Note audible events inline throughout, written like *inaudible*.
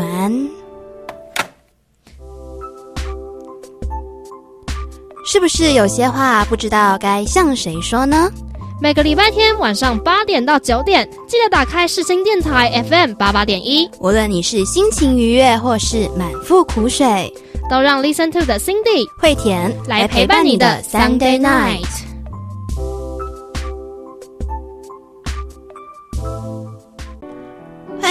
晚安。是不是有些话不知道该向谁说呢？每个礼拜天晚上八点到九点，记得打开世新电台 FM 八八点一。无论你是心情愉悦或是满腹苦水，都让 Listen to 的 Cindy 惠田来陪伴你的 Sunday night。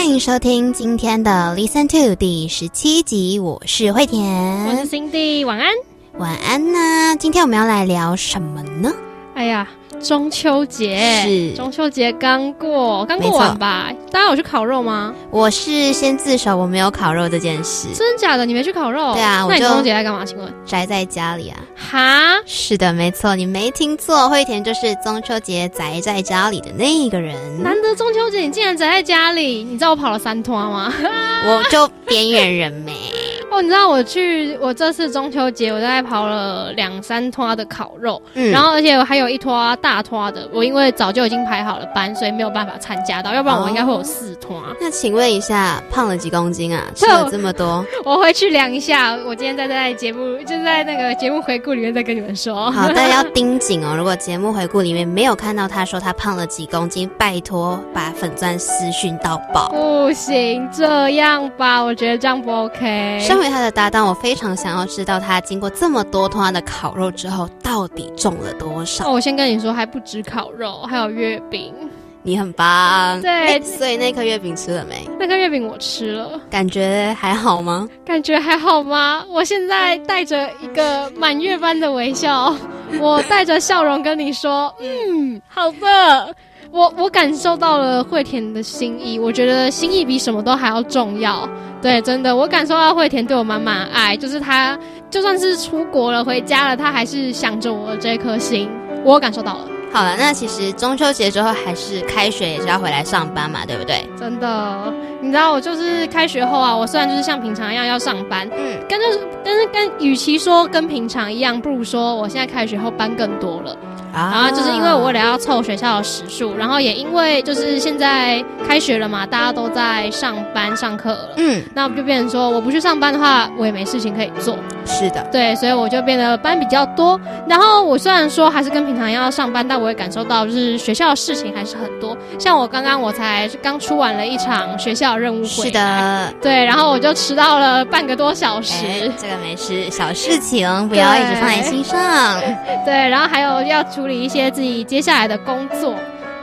迎收听今天的 Listen to 第十七集，我是惠我是田，Cindy，晚安。晚安呐、今天我们要来聊什么呢？哎呀，中秋节是中秋节刚过，刚过完吧？大家有去烤肉吗？我是先自首，我没有烤肉这件事，真假的？你没去烤肉？对啊我就那你中秋节在干嘛？请问？宅在家里啊。哈？是的，没错，你没听错，惠田就是中秋节宅在家里的那个人，难得中秋节你竟然宅在家里，你知道我跑了三趟吗？*laughs* 我就边缘人没。*laughs* 哦，你知道我去我这次中秋节，我大概跑了两三拖的烤肉，嗯然后而且我还有一拖大拖的，我因为早就已经排好了班，所以没有办法参加到，要不然我应该会有四拖。那请问一下，胖了几公斤啊？*laughs* 吃了这么多，*laughs* 我回去量一下，我今天在在节目就在那个节目回顾里面再跟你们说。好，大家要盯紧哦。如果节目回顾里面没有看到他说他胖了几公斤，拜托把粉钻私讯到爆。不行，这样吧，我觉得这样不 OK。身为他的搭档，我非常想要知道他经过这么多通的烤肉之后，到底重了多少。哦，我先跟你说，还不止烤肉，还有月饼。你很棒，对诶所以那颗月饼吃了没？那个月饼我吃了，感觉还好吗？感觉还好吗？我现在带着一个满月般的微笑，*laughs* 我带着笑容跟你说，嗯，好的。我我感受到了惠田的心意，我觉得心意比什么都还要重要。对，真的，我感受到惠田对我满满的爱，就是他就算是出国了回家了，他还是想着我的这颗心，我感受到了。好了，那其实中秋节之后还是开学也是要回来上班嘛，对不对？真的，你知道我就是开学后啊，我虽然就是像平常一样要上班，嗯，跟就是但是跟与其说跟平常一样，不如说我现在开学后班更多了。啊然后就是因为我为了要凑学校的时数，然后也因为就是现在开学了嘛，大家都在上班上课了。嗯，那就变成说，我不去上班的话，我也没事情可以做。是的，对，所以我就变得班比较多。然后我虽然说还是跟平常一样要上班，但我也感受到就是学校的事情还是很多。像我刚刚我才刚出完了一场学校任务会，是，的。对，然后我就迟到了半个多小时。哎，这个没事，小事情不要一直放在心上。*laughs* 对，然后还有要处理一些自己接下来的工作。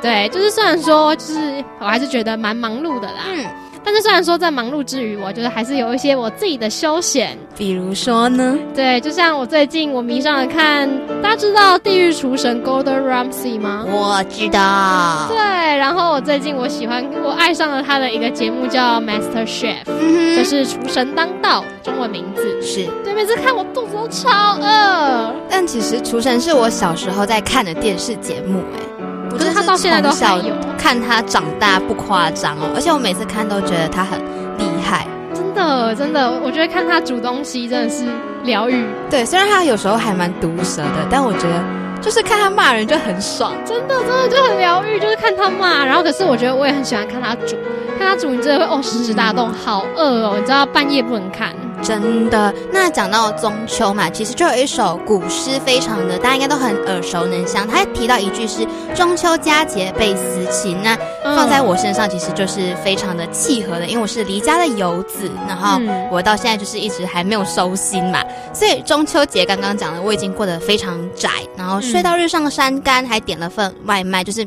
对，就是虽然说，就是我还是觉得蛮忙碌的啦。嗯，但是虽然说在忙碌之余，我就是还是有一些我自己的休闲。比如说呢？对，就像我最近我迷上了看，大家知道《地狱厨神》Golden Ramsay 吗？我知道。对，然后我最近我喜欢，我爱上了他的一个节目叫 Master Chef，嗯，就是厨神当道，中文名字。是。对，每次看我肚子都超饿。但其实《厨神》是我小时候在看的电视节目，哎，我可是他到现在都还有看他长大，不夸张哦。而且我每次看都觉得他很厉害。真的，真的，我觉得看他煮东西真的是疗愈，对，虽然他有时候还蛮毒舌的，但我觉得就是看他骂人就很爽。真的，真的就很疗愈，就是看他骂。然后，可是我觉得我也很喜欢看他煮，看他煮，你真的会哦食指大动，好饿哦，你知道半夜不能看。真的，那讲到中秋嘛，其实就有一首古诗，非常的大家应该都很耳熟能详。他提到一句是“中秋佳节倍思亲”，那嗯。放在我身上其实就是非常的契合的，因为我是离家的游子，然后嗯。我到现在就是一直还没有收心嘛，所以中秋节刚刚讲了，我已经过得非常窄，然后睡到日上山竿，还点了份外卖，就是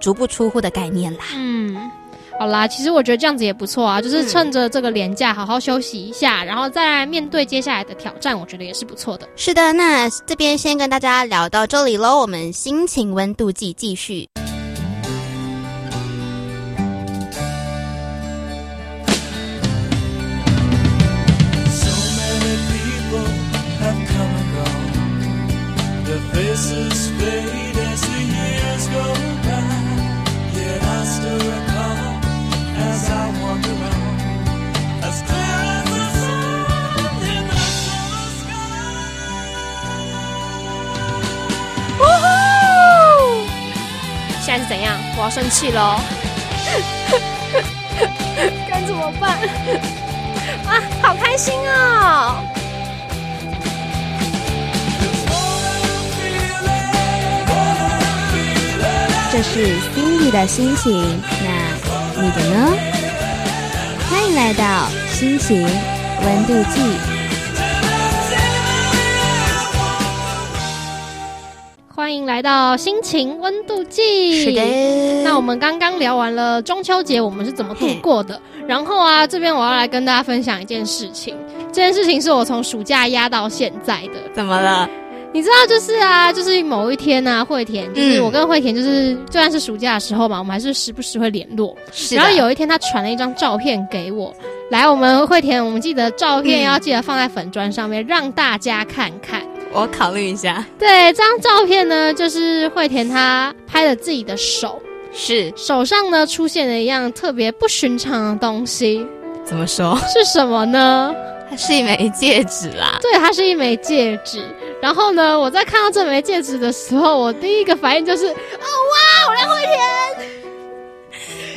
足不出户的概念啦。嗯，好啦，其实我觉得这样子也不错啊，就是嗯趁着这个年假好好休息一下，然后再来面对接下来的挑战，我觉得也是不错的。是的，那这边先跟大家聊到这里喽，我们心情温度计继续。怎样？我要生气喽！*laughs* 该怎么办？啊，好开心哦！这是 Cindy 的心情，那你的呢？欢迎来到心情温度计。欢迎来到心情温度计。是的，那我们刚刚聊完了中秋节我们是怎么度过的，然后啊，这边我要来跟大家分享一件事情。这件事情是我从暑假压到现在的。怎么了？你知道，就是啊，就是某一天呢、啊，惠田，就是嗯我跟惠田，就是就算是暑假的时候嘛，我们还是时不时会联络。是的然后有一天，他传了一张照片给我，来，我们惠田，我们记得照片嗯要记得放在粉砖上面，让大家看看。我考虑一下。对，这张照片呢，就是惠田他拍了自己的手，是手上呢出现了一样特别不寻常的东西，怎么说？是什么呢？它是一枚戒指啦。对，它是一枚戒指。然后呢，我在看到这枚戒指的时候，我第一个反应就是，哦哇，我来惠田。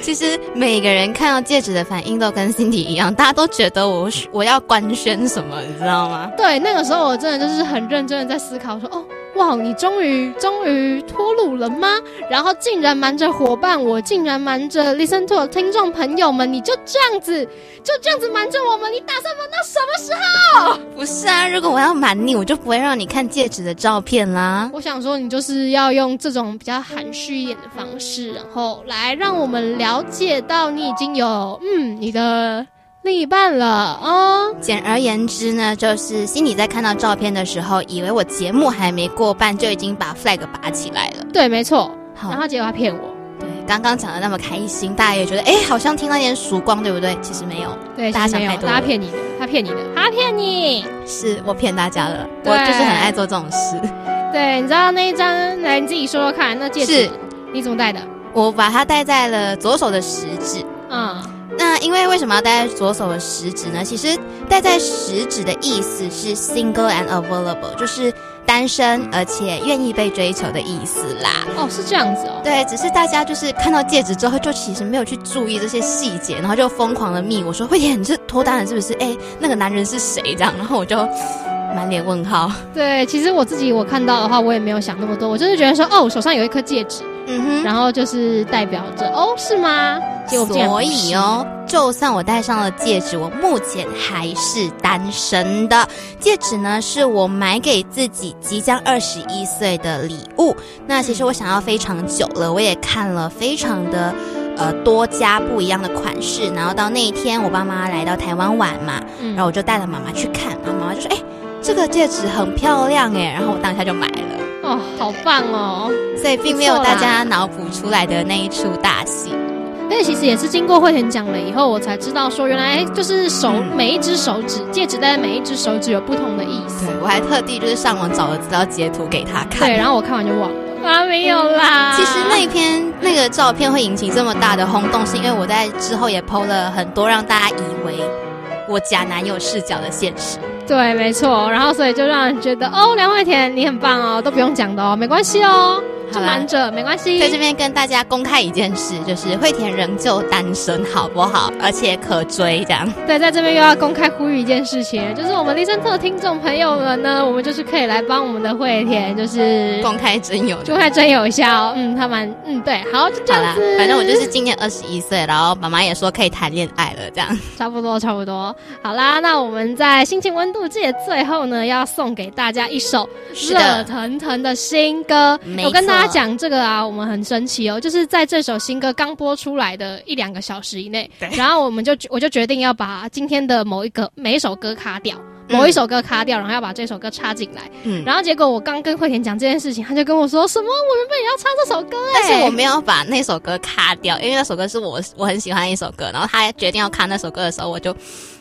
其实每个人看到戒指的反应都跟 Cindy 一样，大家都觉得我我要官宣什么，你知道吗？对，那个时候我真的就是很认真的在思考说，哦，哇，你终于终于脱乳了吗？然后竟然瞒着伙伴，我竟然瞒着 Listen to 的听众朋友们，你就这样子，就这样子瞒着我们，你打算瞒到什么时候？不是啊，如果我要瞒你，我就不会让你看戒指的照片啦。我想说，你就是要用这种比较含蓄一点的方式，然后来让我们了解到你已经有嗯你的另一半了啊、哦。简而言之呢，就是心里在看到照片的时候，以为我节目还没过半，就已经把 flag 拔起来了。对，没错。好然后结果他骗我。对，刚刚讲的那么开心，大家也觉得哎，好像听到一点曙光，对不对？其实没有，对，大家想太多了大家骗你的，他骗你的，他骗你。是我骗大家了。我就是很爱做这种事。对，你知道那一张，来你自己说说看，那戒指是你怎么戴的？我把它戴在了左手的食指。嗯，那因为为什么要戴在左手的食指呢？其实戴在食指的意思是 single and available，就是单身而且愿意被追求的意思啦。哦，是这样子哦。对，只是大家就是看到戒指之后，就其实没有去注意这些细节，然后就疯狂的密我说：“慧姐，你这脱单了是不是？哎，那个男人是谁？”这样，然后我就满脸问号。对，其实我自己我看到的话，我也没有想那么多，我就是觉得说，哦，我手上有一颗戒指，嗯哼。然后就是代表着，哦，是吗？所以哦，就算我戴上了戒指，我目前还是单身的。戒指呢，是我买给自己即将二十一岁的礼物。那其实我想要非常久了，我也看了非常的。呃，多家不一样的款式，然后到那一天，我爸妈来到台湾玩嘛，嗯然后我就带了妈妈去看，然后妈妈就说：“哎、这个戒指很漂亮哎。”然后我当下就买了，哦，好棒哦！所以并没有大家脑补出来的那一出大戏。而且其实也是经过慧田讲了以后，我才知道说，原来就是手、嗯每一只手指戒指戴在每一只手指有不同的意思。对我还特地就是上网找了资料截图给他看。对，然后我看完就忘了 *laughs* 啊，没有啦。其实那一篇那个照片会引起这么大的轰动，是因为我在之后也 PO 了很多让大家以为我假男友视角的现实。对，没错。然后所以就让人觉得哦，梁慧田你很棒哦，都不用讲的哦，没关系哦，就好啦瞒着没关系。在这边跟大家公开一件事，就是惠田仍旧单身，好不好？而且可追这样。对，在这边又要公开呼吁一件事情，就是我们立森特听众朋友们呢，我们就是可以来帮我们的惠田，就是公开真有公开真有效。嗯，他蛮嗯对，好就这好啦样子。，反正我就是今年二十一岁，然后妈妈也说可以谈恋爱了，这样。差不多，差不多。好啦，那我们在心情温度计的最后呢，要送给大家一首热，腾腾的新歌。我跟大家讲这个啊，我们很神奇哦，就是在这首新歌刚播出来的一两个小时以内，然后我们就我就决定要把今天的某一个每一首歌卡掉。某一首歌卡掉，然后要把这首歌插进来，嗯。然后结果我刚跟慧田讲这件事情，他就跟我说什么？我原本也要插这首歌哎、但是我没有把那首歌卡掉，因为那首歌是我我很喜欢的一首歌。然后他决定要卡那首歌的时候，我就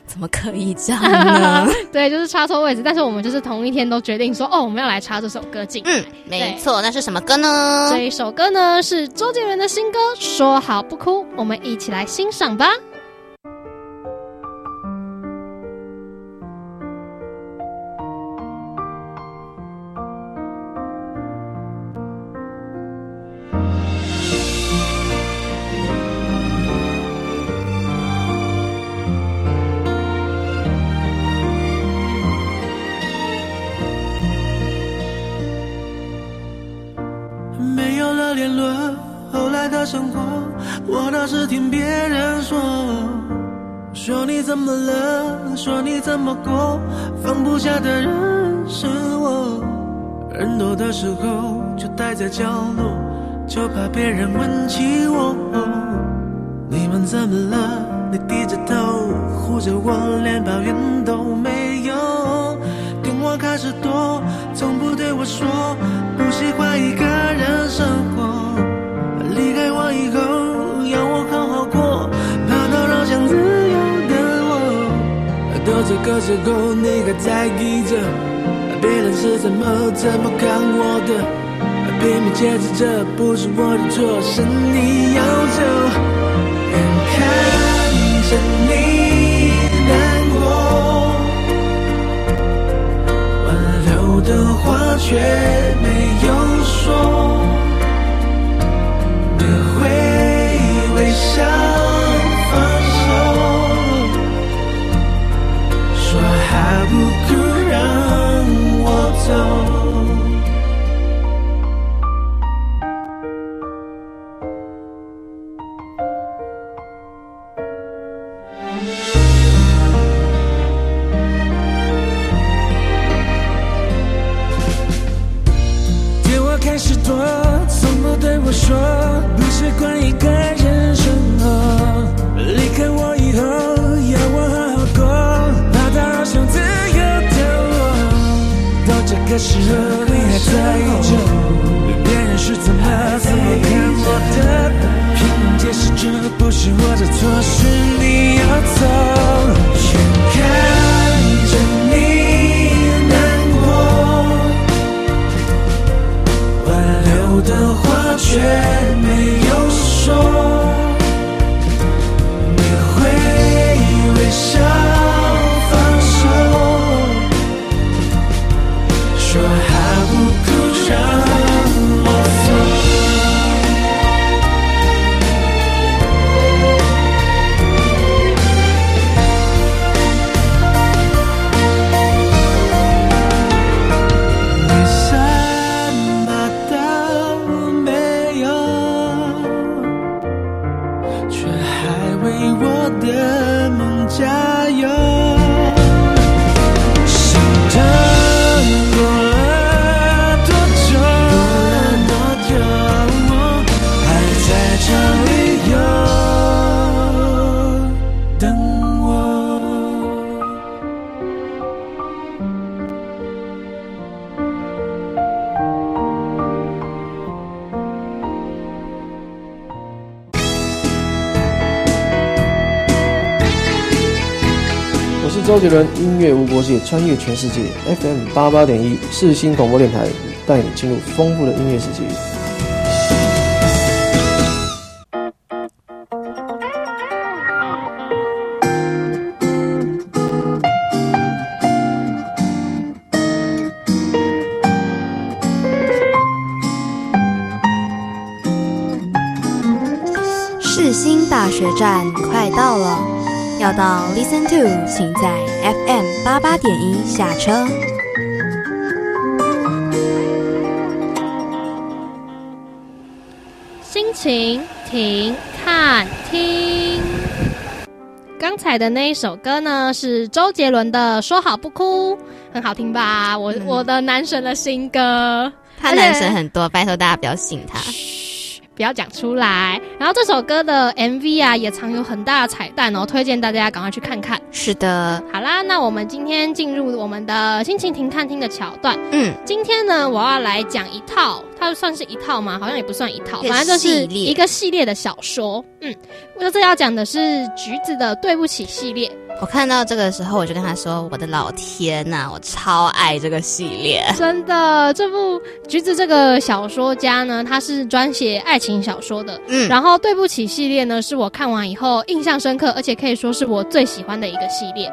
怎么可以这样呢？*laughs* 对，就是插错位置，但是我们就是同一天都决定说，哦，我们要来插这首歌进。嗯，没错，那是什么歌呢这？一首歌呢是周杰伦的新歌《说好不哭》，我们一起来欣赏吧。生活，我倒是听别人说。说你怎么了？说你怎么过？放不下的人是我。人多的时候就待在角落，就怕别人问起我。你们怎么了？你低着头护着我，连抱怨都没有。电话开始多，从不对我说不喜欢一个人生活。离开我以后，要我好好过，怕打扰想自由的我。到这个时候，你还在意着别人是怎么怎么看我的，拼命解释这不是我的错，是你要走。眼看着你难过，挽留的话却没有说，想放手说好不哭周杰伦，音乐无国界，穿越全世界，FM 八八点一，四星广播电台，带你进入丰富的音乐世界。要到 Listen to，请在 FM 八八点一下车。心情停看听。刚才的那一首歌呢，是周杰伦的《说好不哭》，很好听吧？我、嗯我的男神的新歌，他男神很多，拜托大家不要信他。不要讲出来。然后这首歌的 MV 啊，也藏有很大的彩蛋哦，推荐大家赶快去看看。是的，好啦，那我们今天进入我们的心情停看听的桥段。嗯，今天呢，我要来讲一套，它算是一套吗？好像也不算一套，反正就是一个系列的小说。嗯，我这次要讲的是橘子的《对不起》系列。我看到这个的时候，我就跟他说：“我的老天呐、我超爱这个系列。*laughs* 真的，这部橘子这个小说家呢，他是专写爱情小说的。嗯然后《对不起》系列呢，是我看完以后印象深刻，而且可以说是我最喜欢的一个系列。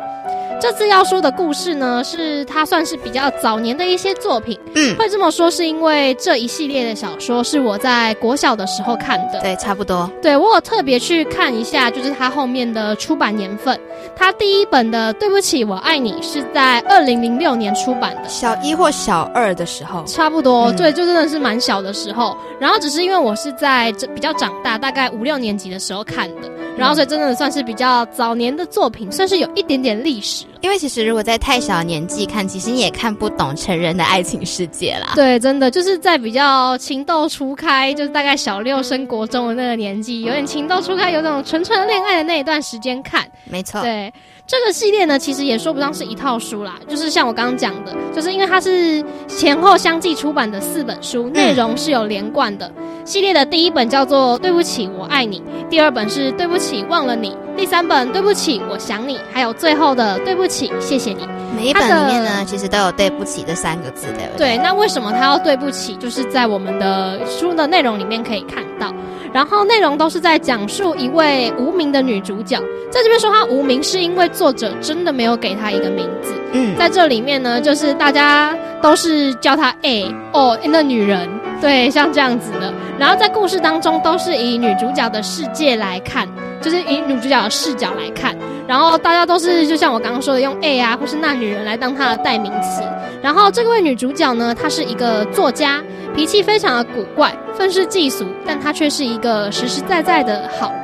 这次要说的故事呢，是他算是比较早年的一些作品。嗯，会这么说，是因为这一系列的小说是我在国小的时候看的。对，差不多。对我有特别去看一下，就是它后面的出版年份，它第一本的《对不起，我爱你》是在二零零六年出版的。小一或小二的时候，差不多，嗯对，就真的是蛮小的时候。然后只是因为我是在这比较长大，大概五六年级的时候看的，然后所以真的算是比较早年的作品，算是有一点点历史了。因为其实如果在太小年纪看，其实你也看不懂成人的爱情世界啦。对，真的就是在比较情窦初开，就是大概小六升国中的那个年纪，有点情窦初开，有种纯纯的恋爱的那一段时间看。没错，对，这个系列呢，其实也说不上是一套书啦，就是像我刚刚讲的，就是因为它是前后相继出版的四本书，内容是有连贯的。系列的第一本叫做《对不起，我爱你》，第二本是《对不起，忘了你》，第三本《对不起，我想你》，还有最后的《对不起，谢谢你》。每一本里面呢，其实都有“对不起”这三个字，对不对？对，那为什么他要对不起？就是在我们的书的内容里面可以看到，然后内容都是在讲述一位无名的女主角，在这边说她无名，是因为作者真的没有给她一个名字。嗯，在这里面呢，就是大家都是叫她 A 哦，那女人，对，像这样子的。然后在故事当中都是以女主角的世界来看，就是以女主角的视角来看。然后大家都是就像我刚刚说的，用 A 啊或是那女人来当她的代名词。然后这位女主角呢，她是一个作家，脾气非常的古怪，愤世嫉俗，但她却是一个实实在在的好人。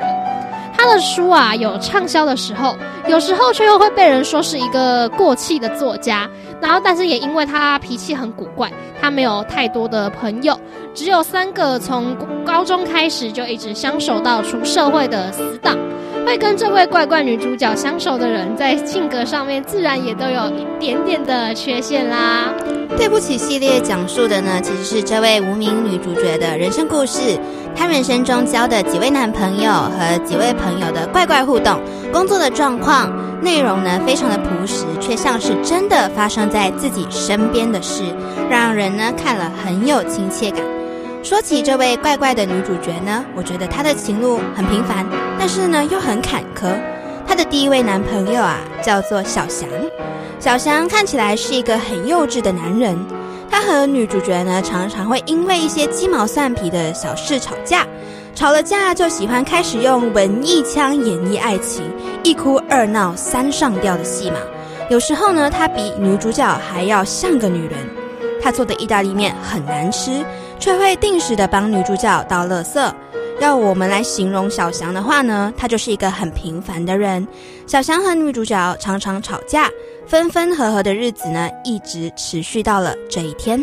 她的书啊有畅销的时候，有时候却又会被人说是一个过气的作家。然后，但是也因为她脾气很古怪，她没有太多的朋友，只有三个从高中开始就一直相守到出社会的死党。会跟这位怪怪女主角相守的人，在性格上面自然也都有一点点的缺陷啦。对不起系列讲述的呢，其实是这位无名女主角的人生故事，她人生中交的几位男朋友和几位朋友的怪怪互动，工作的状况，内容呢非常的朴实，却像是真的发生在自己身边的事，让人呢看了很有亲切感。说起这位怪怪的女主角呢，我觉得她的情路很平凡，但是呢又很坎坷。她的第一位男朋友啊，叫做小翔。小翔看起来是一个很幼稚的男人，他和女主角呢常常会因为一些鸡毛蒜皮的小事吵架，吵了架就喜欢开始用文艺腔演绎爱情，一哭二闹三上吊的戏码。有时候呢，他比女主角还要像个女人。他做的意大利面很难吃，却会定时的帮女主角倒垃圾。要我们来形容小翔的话呢，他就是一个很平凡的人。小翔和女主角常常吵架，分分合合的日子呢，一直持续到了这一天。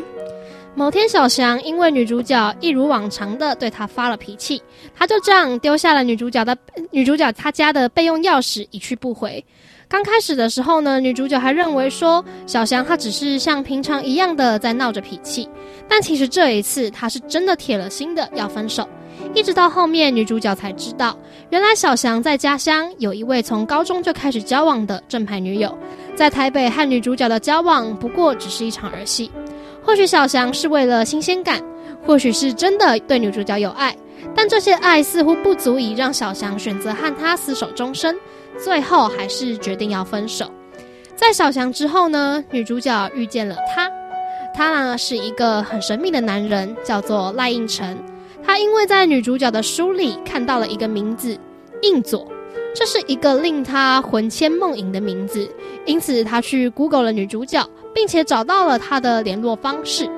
某天，小翔因为女主角一如往常的对他发了脾气，他就这样丢下了女主角的女主角她家的备用钥匙，一去不回。刚开始的时候呢，女主角还认为说小翔他只是像平常一样的在闹着脾气，但其实这一次他是真的铁了心的要分手。一直到后面，女主角才知道，原来小翔在家乡有一位从高中就开始交往的正牌女友，在台北和女主角的交往不过只是一场儿戏。或许小翔是为了新鲜感，或许是真的对女主角有爱，但这些爱似乎不足以让小翔选择和他厮守终身，最后还是决定要分手。在小翔之后呢，女主角遇见了他，他呢是一个很神秘的男人，叫做赖应成。他因为在女主角的书里看到了一个名字应佐，这是一个令他魂牵梦萦的名字，因此他去 Google 了女主角，并且找到了她的联络方式。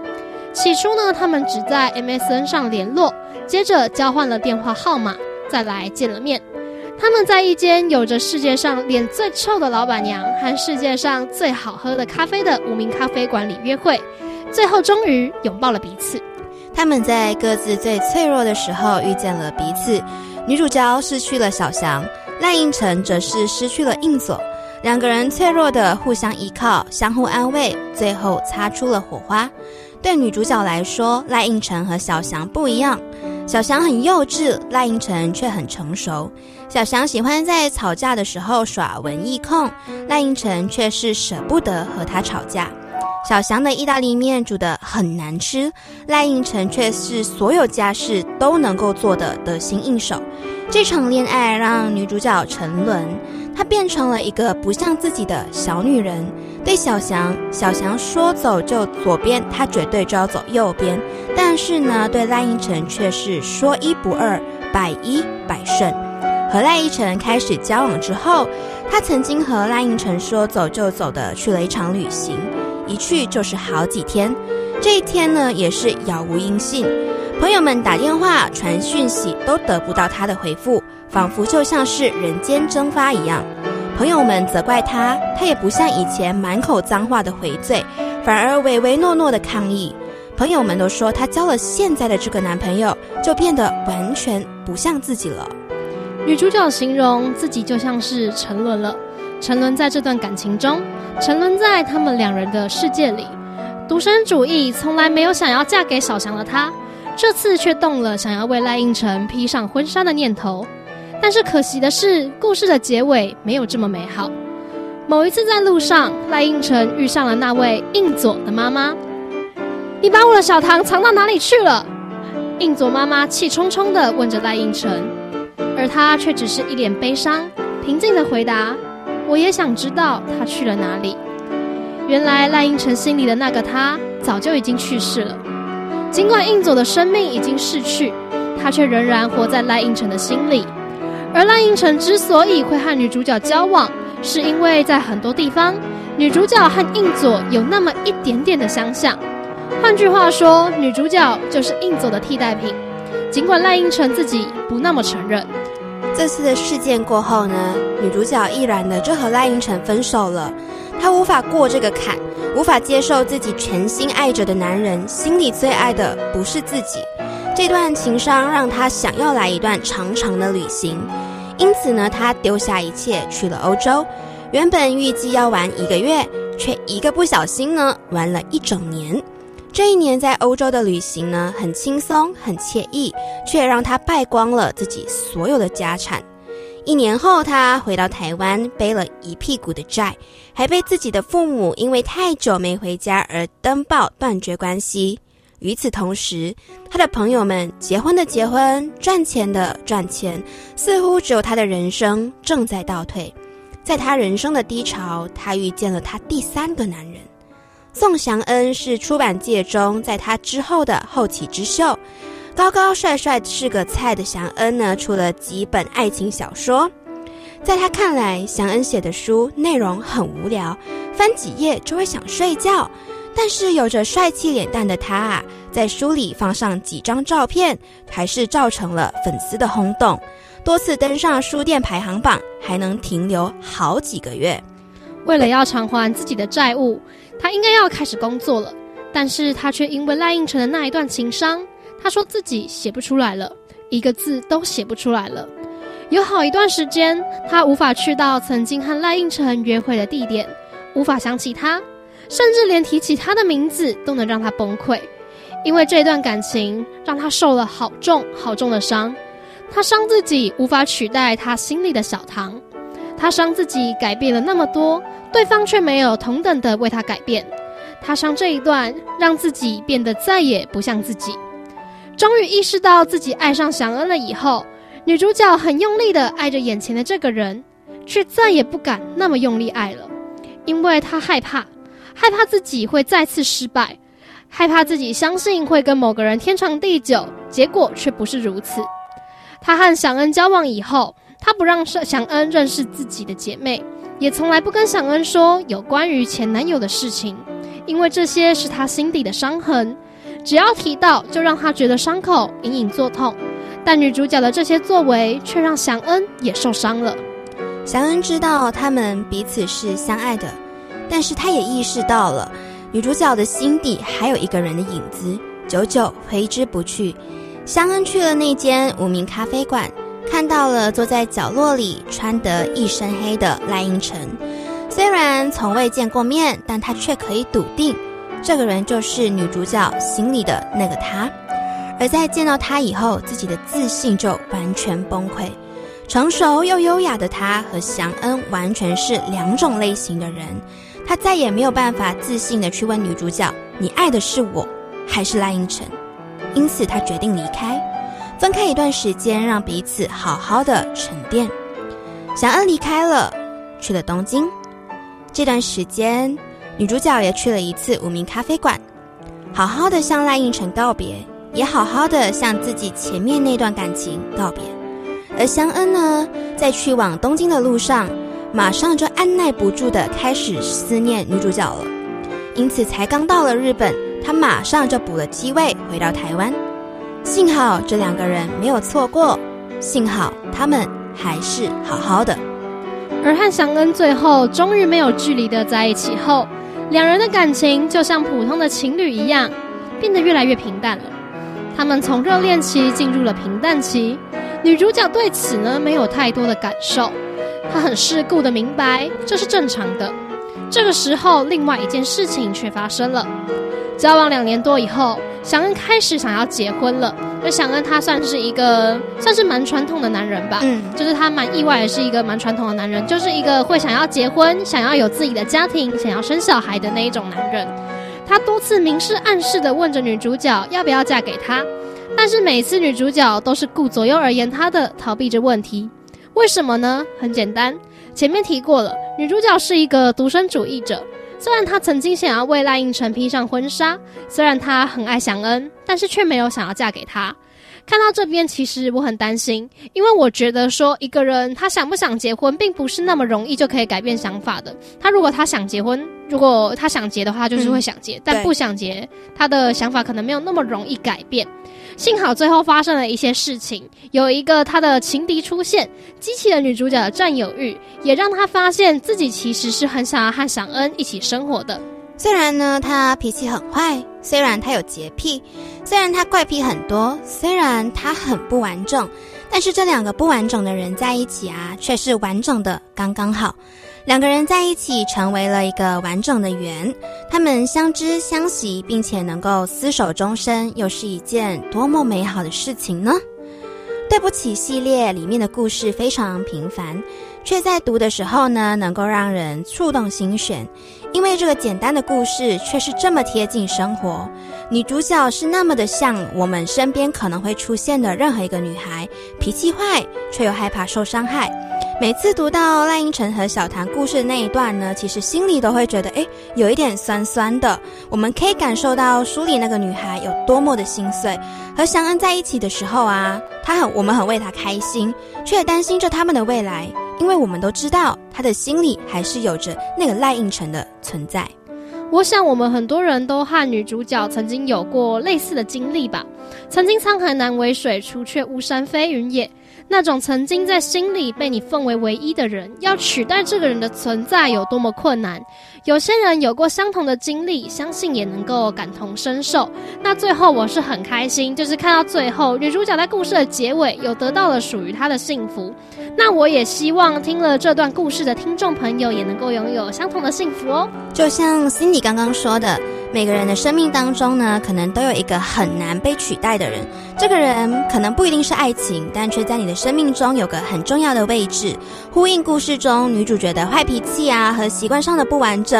起初呢，他们只在 MSN 上联络，接着交换了电话号码，再来见了面。他们在一间有着世界上脸最臭的老板娘和世界上最好喝的咖啡的无名咖啡馆里约会，最后终于拥抱了彼此。他们在各自最脆弱的时候遇见了彼此。女主角失去了小翔，赖应成则是失去了应佐。两个人脆弱的互相依靠，相互安慰，最后擦出了火花。对女主角来说，赖应成和小翔不一样。小翔很幼稚，赖应成却很成熟。小翔喜欢在吵架的时候耍文艺控，赖应成却是舍不得和他吵架。小翔的意大利面煮的很难吃，赖应成却是所有家事都能够做的得心应手。这场恋爱让女主角沉沦，她变成了一个不像自己的小女人。对小翔，小翔说走就左边，她绝对就要走右边。但是呢，对赖应成却是说一不二，百依百顺。和赖依晨开始交往之后，他曾经和赖依晨说走就走的去了一场旅行，一去就是好几天。这一天呢，也是杳无音信，朋友们打电话、传讯息都得不到他的回复，仿佛就像是人间蒸发一样。朋友们责怪他，他也不像以前满口脏话的回嘴，反而唯唯诺诺的抗议。朋友们都说他交了现在的这个男朋友，就变得完全不像自己了。女主角形容自己就像是沉沦了，沉沦在这段感情中，沉沦在他们两人的世界里。独身主义从来没有想要嫁给小强的他，这次却动了想要为赖应成披上婚纱的念头。但是可惜的是，故事的结尾没有这么美好。某一次在路上，赖应成遇上了那位应佐的妈妈。你把我的小糖藏到哪里去了？应佐妈妈气冲冲地问着赖应成，而他却只是一脸悲伤，平静地回答：“我也想知道他去了哪里。”原来赖应成心里的那个他早就已经去世了。尽管应佐的生命已经逝去，他却仍然活在赖应成的心里。而赖应成之所以会和女主角交往，是因为在很多地方，女主角和应佐有那么一点点的相像。换句话说，女主角就是应佐的替代品。尽管赖应成自己不那么承认。这次的事件过后呢，女主角毅然的就和赖应成分手了。她无法过这个坎，无法接受自己全心爱着的男人心里最爱的不是自己。这段情伤让她想要来一段长长的旅行，因此呢，她丢下一切去了欧洲。原本预计要玩一个月，却一个不小心呢，玩了一整年。这一年在欧洲的旅行呢，很轻松，很惬意，却让他败光了自己所有的家产。一年后，他回到台湾，背了一屁股的债，还被自己的父母因为太久没回家而登报断绝关系。与此同时，他的朋友们结婚的结婚，赚钱的赚钱，似乎只有他的人生正在倒退。在他人生的低潮，他遇见了他第三个男人。宋祥恩是出版界中在他之后的后起之秀，高高帅帅是个菜的祥恩呢，出了几本爱情小说。在他看来，祥恩写的书内容很无聊，翻几页就会想睡觉。但是有着帅气脸蛋的他啊，在书里放上几张照片，还是造成了粉丝的轰动，多次登上书店排行榜，还能停留好几个月。为了要偿还自己的债务。他应该要开始工作了，但是他却因为赖应成的那一段情伤，他说自己写不出来了，一个字都写不出来了。有好一段时间，他无法去到曾经和赖应成约会的地点，无法想起他，甚至连提起他的名字都能让他崩溃，因为这段感情让他受了好重好重的伤。他伤自己无法取代他心里的小唐，他伤自己改变了那么多。对方却没有同等的为他改变，他伤这一段，让自己变得再也不像自己。终于意识到自己爱上祥恩了以后，女主角很用力的爱着眼前的这个人，却再也不敢那么用力爱了，因为她害怕，害怕自己会再次失败，害怕自己相信会跟某个人天长地久，结果却不是如此。她和祥恩交往以后，她不让祥恩认识自己的姐妹。也从来不跟祥恩说有关于前男友的事情，因为这些是她心底的伤痕，只要提到就让她觉得伤口隐隐作痛。但女主角的这些作为却让祥恩也受伤了。祥恩知道他们彼此是相爱的，但是他也意识到了女主角的心底还有一个人的影子，久久挥之不去。祥恩去了那间无名咖啡馆。看到了坐在角落里穿得一身黑的赖应成，虽然从未见过面，但他却可以笃定，这个人就是女主角心里的那个他。而在见到他以后，自己的自信就完全崩溃。成熟又优雅的他和祥恩完全是两种类型的人，他再也没有办法自信的去问女主角：“你爱的是我，还是赖应成？”因此，他决定离开。分开一段时间，让彼此好好的沉淀。小恩离开了，去了东京。这段时间，女主角也去了一次无名咖啡馆，好好的向赖应成告别，也好好的向自己前面那段感情告别。而香恩呢，在去往东京的路上，马上就按耐不住的开始思念女主角了，因此才刚到了日本，他马上就补了机位回到台湾。幸好这两个人没有错过，幸好他们还是好好的。而和祥恩最后终于没有距离的在一起后，两人的感情就像普通的情侣一样，变得越来越平淡了。他们从热恋期进入了平淡期，女主角对此呢没有太多的感受，她很世故的明白这是正常的。这个时候，另外一件事情却发生了。交往两年多以后，祥恩开始想要结婚了。那祥恩他算是一个算是蛮传统的男人吧，嗯，就是他蛮意外的是一个蛮传统的男人，就是一个会想要结婚、想要有自己的家庭、想要生小孩的那一种男人。他多次明示暗示的问着女主角要不要嫁给他，但是每次女主角都是顾左右而言他的，逃避着问题。为什么呢？很简单，前面提过了，女主角是一个独身主义者。虽然她曾经想要为赖应成披上婚纱，虽然她很爱祥恩，但是却没有想要嫁给他。看到这边，其实我很担心，因为我觉得说一个人他想不想结婚，并不是那么容易就可以改变想法的。他如果他想结婚，如果他想结的话，就是会想结；但不想结，他的想法可能没有那么容易改变。幸好最后发生了一些事情，有一个他的情敌出现，激起了女主角的占有欲，也让她发现自己其实是很想要和祥恩一起生活的。虽然呢，他脾气很坏，虽然他有洁癖，虽然他怪癖很多，虽然他很不完整，但是这两个不完整的人在一起啊，却是完整的刚刚好。两个人在一起成为了一个完整的圆，他们相知相惜，并且能够厮守终身，又是一件多么美好的事情呢？对不起，系列里面的故事非常平凡，却在读的时候呢，能够让人触动心弦。因为这个简单的故事却是这么贴近生活，女主角是那么的像我们身边可能会出现的任何一个女孩，脾气坏却又害怕受伤害。每次读到赖英成和小谭故事的那一段呢，其实心里都会觉得，诶，有一点酸酸的。我们可以感受到书里那个女孩有多么的心碎。和祥恩在一起的时候啊，她很，我们很为她开心，却也担心着他们的未来，因为我们都知道她的心里还是有着那个赖应成的存在。我想，我们很多人都和女主角曾经有过类似的经历吧。曾经沧海难为水，除却巫山非云也。那种曾经在心里被你奉为唯一的人，要取代这个人的存在有多么困难？有些人有过相同的经历，相信也能够感同身受。那最后我是很开心，就是看到最后女主角在故事的结尾有得到了属于她的幸福。那我也希望听了这段故事的听众朋友也能够拥有相同的幸福哦。就像 Cindy 刚刚说的，每个人的生命当中呢，可能都有一个很难被取代的人。这个人可能不一定是爱情，但却在你的生命中有个很重要的位置，呼应故事中女主角的坏脾气啊和习惯上的不完整。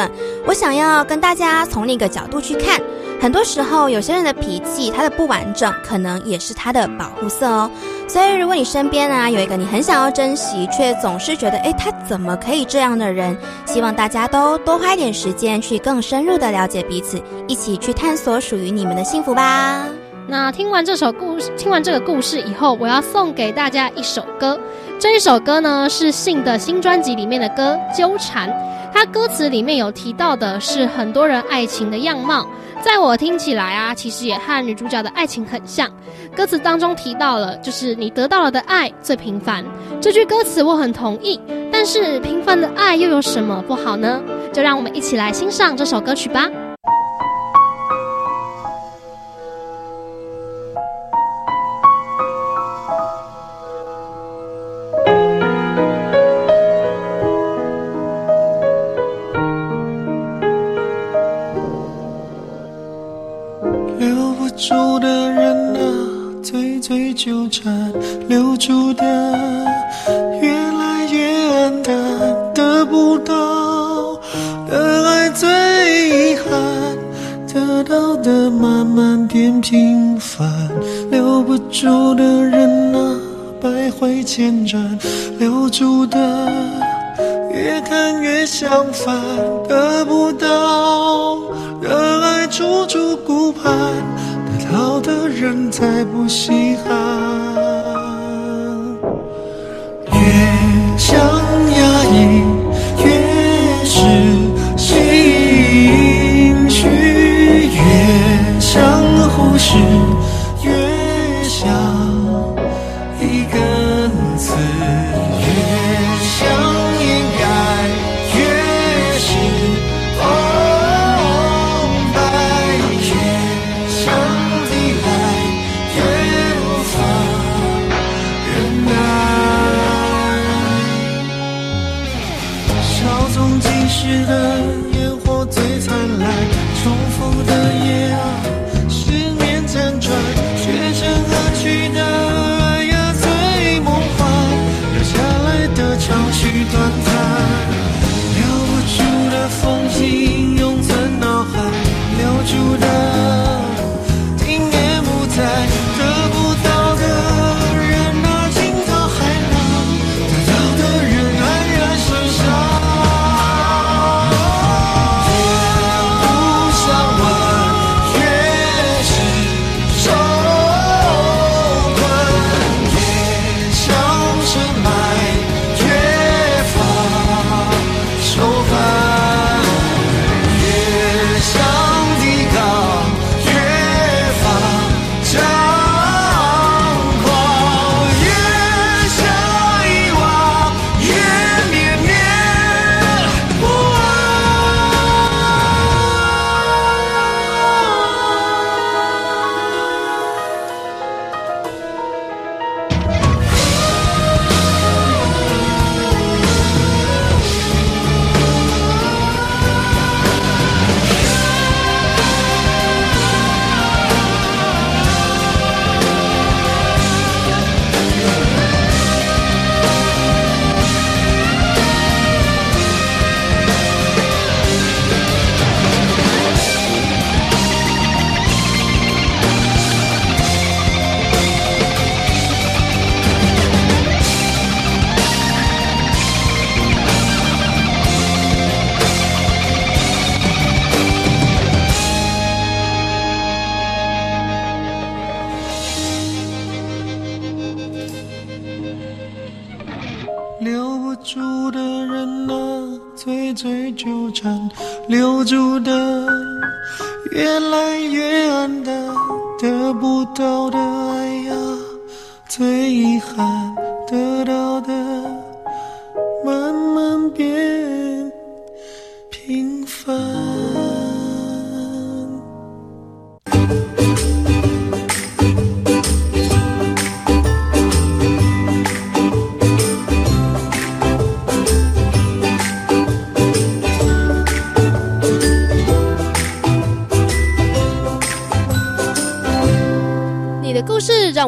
我想要跟大家从另一个角度去看，很多时候有些人的脾气，他的不完整，可能也是他的保护色哦。所以，如果你身边啊有一个你很想要珍惜，却总是觉得诶他怎么可以这样的人，希望大家都多花一点时间去更深入的了解彼此，一起去探索属于你们的幸福吧。那听完这首故事，听完这个故事以后，我要送给大家一首歌。这一首歌呢是信的新专辑里面的歌《纠缠》，它歌词里面有提到的是很多人爱情的样貌，在我听起来啊，其实也和女主角的爱情很像。歌词当中提到了，就是你得到了的爱最平凡。这句歌词我很同意，但是平凡的爱又有什么不好呢？就让我们一起来欣赏这首歌曲吧。的人啊，最最纠缠，留住的越来越黯淡，得不到的爱最遗憾，得到的慢慢变平凡。留不住的人啊，百回千转，留住的。越看越相反，得不到的爱处处顾盼，老的人才不稀罕。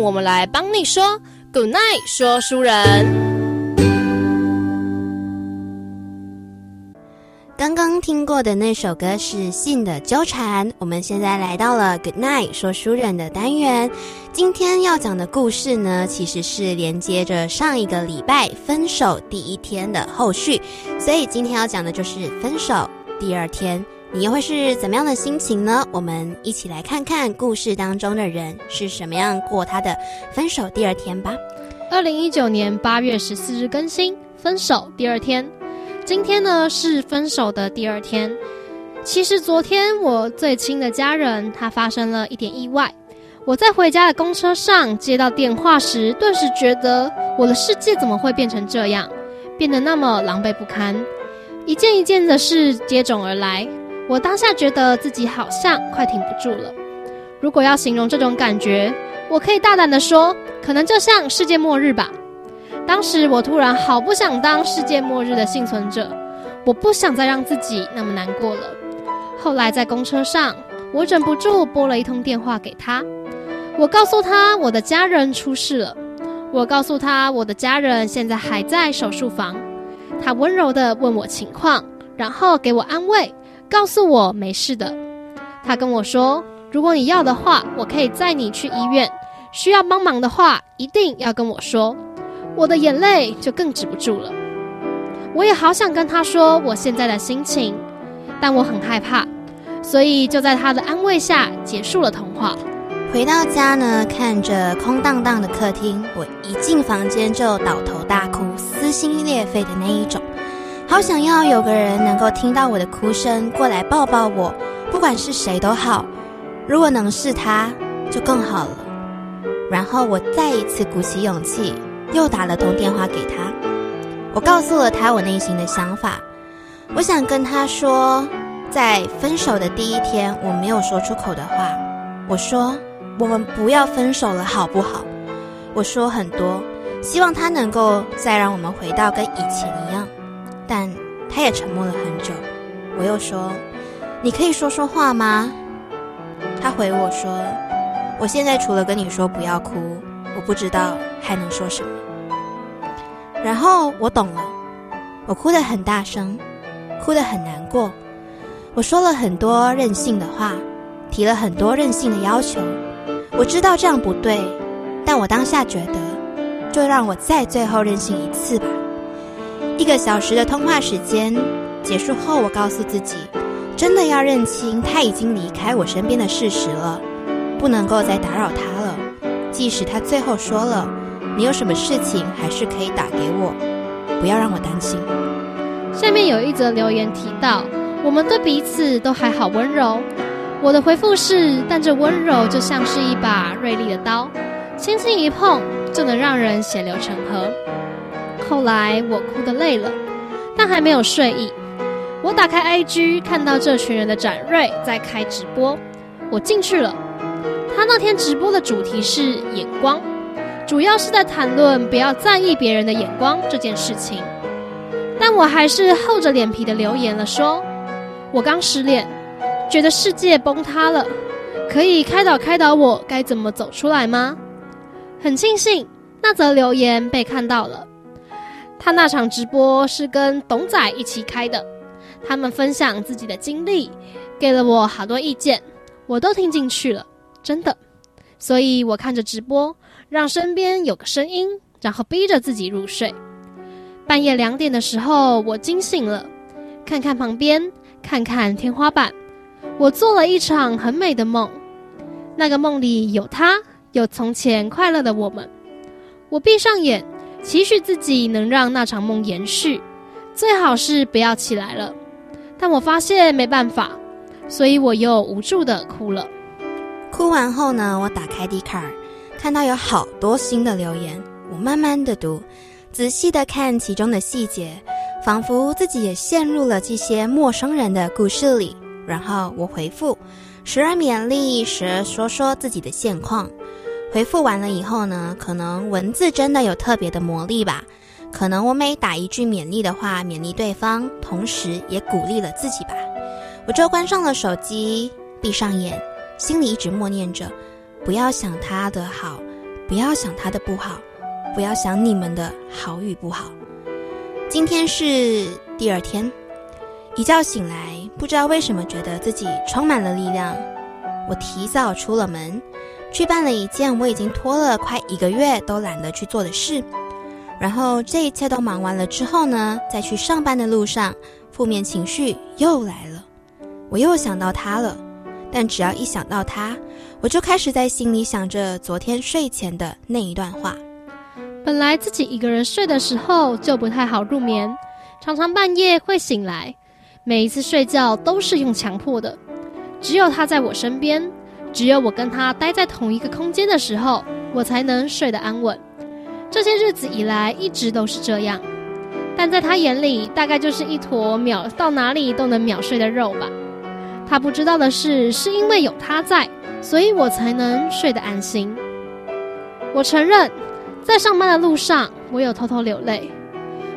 我们来帮你说。Good night，说书人。刚刚听过的那首歌是《信的纠缠》，我们现在来到了 Good Night 说书人的单元。今天要讲的故事呢，其实是连接着上一个礼拜分手第一天的后续，所以今天要讲的就是分手第二天，你又会是怎么样的心情呢？我们一起来看看故事当中的人是什么样过他的分手第二天吧。二零一九年八月十四日更新，分手第二天。今天呢是分手的第二天。其实昨天我最亲的家人他发生了一点意外。我在回家的公车上接到电话时，顿时觉得我的世界怎么会变成这样，变得那么狼狈不堪。一件一件的事接踵而来，我当下觉得自己好像快挺不住了。如果要形容这种感觉，我可以大胆的说，可能就像世界末日吧。当时我突然好不想当世界末日的幸存者，我不想再让自己那么难过了。后来在公车上，我忍不住拨了一通电话给他，我告诉他我的家人出事了，我告诉他我的家人现在还在手术房。他温柔地问我情况，然后给我安慰，告诉我没事的。他跟我说，如果你要的话，我可以载你去医院。需要帮忙的话，一定要跟我说。我的眼泪就更止不住了。我也好想跟他说我现在的心情，但我很害怕，所以就在他的安慰下结束了通话。回到家呢，看着空荡荡的客厅，我一进房间就倒头大哭，撕心裂肺的那一种。好想要有个人能够听到我的哭声，过来抱抱我，不管是谁都好。如果能是他，就更好了。然后我再一次鼓起勇气，又打了通电话给他。我告诉了他我内心的想法，我想跟他说，在分手的第一天我没有说出口的话。我说我们不要分手了，好不好？我说很多，希望他能够再让我们回到跟以前一样。但他也沉默了很久。我又说，你可以说说话吗？他回我说，我现在除了跟你说不要哭，我不知道还能说什么。然后我懂了，我哭得很大声，哭得很难过。我说了很多任性的话，提了很多任性的要求。我知道这样不对，但我当下觉得，就让我再最后任性一次吧。一个小时的通话时间结束后，我告诉自己，真的要认清他已经离开我身边的事实了，不能够再打扰他了。即使他最后说了。你有什么事情还是可以打给我，不要让我担心。下面有一则留言提到，我们对彼此都还好温柔。我的回复是，但这温柔就像是一把锐利的刀，轻轻一碰就能让人血流成河。后来我哭得累了，但还没有睡意。我打开 IG，看到这群人的展瑞在开直播，我进去了。他那天直播的主题是眼光。主要是在谈论不要在意别人的眼光这件事情，但我还是厚着脸皮的留言了，说：“我刚失恋，觉得世界崩塌了，可以开导开导我该怎么走出来吗？”很庆幸那则留言被看到了。他那场直播是跟董仔一起开的，他们分享自己的经历，给了我好多意见，我都听进去了，真的。所以我看着直播。让身边有个声音，然后逼着自己入睡。半夜两点的时候，我惊醒了，看看旁边，看看天花板，我做了一场很美的梦。那个梦里有他，有从前快乐的我们。我闭上眼，期许自己能让那场梦延续，最好是不要起来了。但我发现没办法，所以我又无助的哭了。哭完后呢，我打开 d 卡尔。看到有好多新的留言，我慢慢的读，仔细的看其中的细节，仿佛自己也陷入了这些陌生人的故事里。然后我回复，时而勉励，时而说说自己的现况。回复完了以后呢，可能文字真的有特别的魔力吧。可能我每打一句勉励的话，勉励对方，同时也鼓励了自己吧。我就关上了手机，闭上眼，心里一直默念着。不要想他的好，不要想他的不好，不要想你们的好与不好。今天是第二天，一觉醒来，不知道为什么觉得自己充满了力量。我提早出了门，去办了一件我已经拖了快一个月都懒得去做的事。然后这一切都忙完了之后呢，在去上班的路上，负面情绪又来了，我又想到他了。但只要一想到他，我就开始在心里想着昨天睡前的那一段话。本来自己一个人睡的时候就不太好入眠，常常半夜会醒来。每一次睡觉都是用强迫的，只有他在我身边，只有我跟他待在同一个空间的时候，我才能睡得安稳。这些日子以来一直都是这样，但在他眼里，大概就是一坨秒到哪里都能秒睡的肉吧。他不知道的是，是因为有他在，所以我才能睡得安心。我承认，在上班的路上，我有偷偷流泪。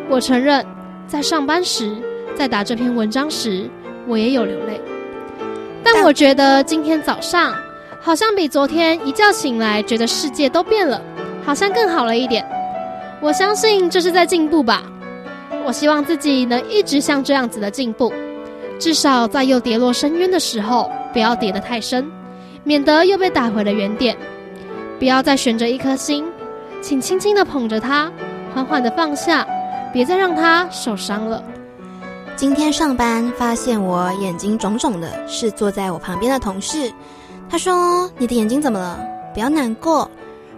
我承认，在上班时，在打这篇文章时，我也有流泪。但我觉得今天早上，好像比昨天一觉醒来觉得世界都变了，好像更好了一点。我相信这是在进步吧。我希望自己能一直像这样子的进步。至少在又跌落深渊的时候，不要跌得太深，免得又被打回了原点。不要再悬着一颗心，请轻轻地捧着它，缓缓地放下，别再让它受伤了。今天上班发现我眼睛肿肿的，是坐在我旁边的同事。他说：“你的眼睛怎么了？不要难过。”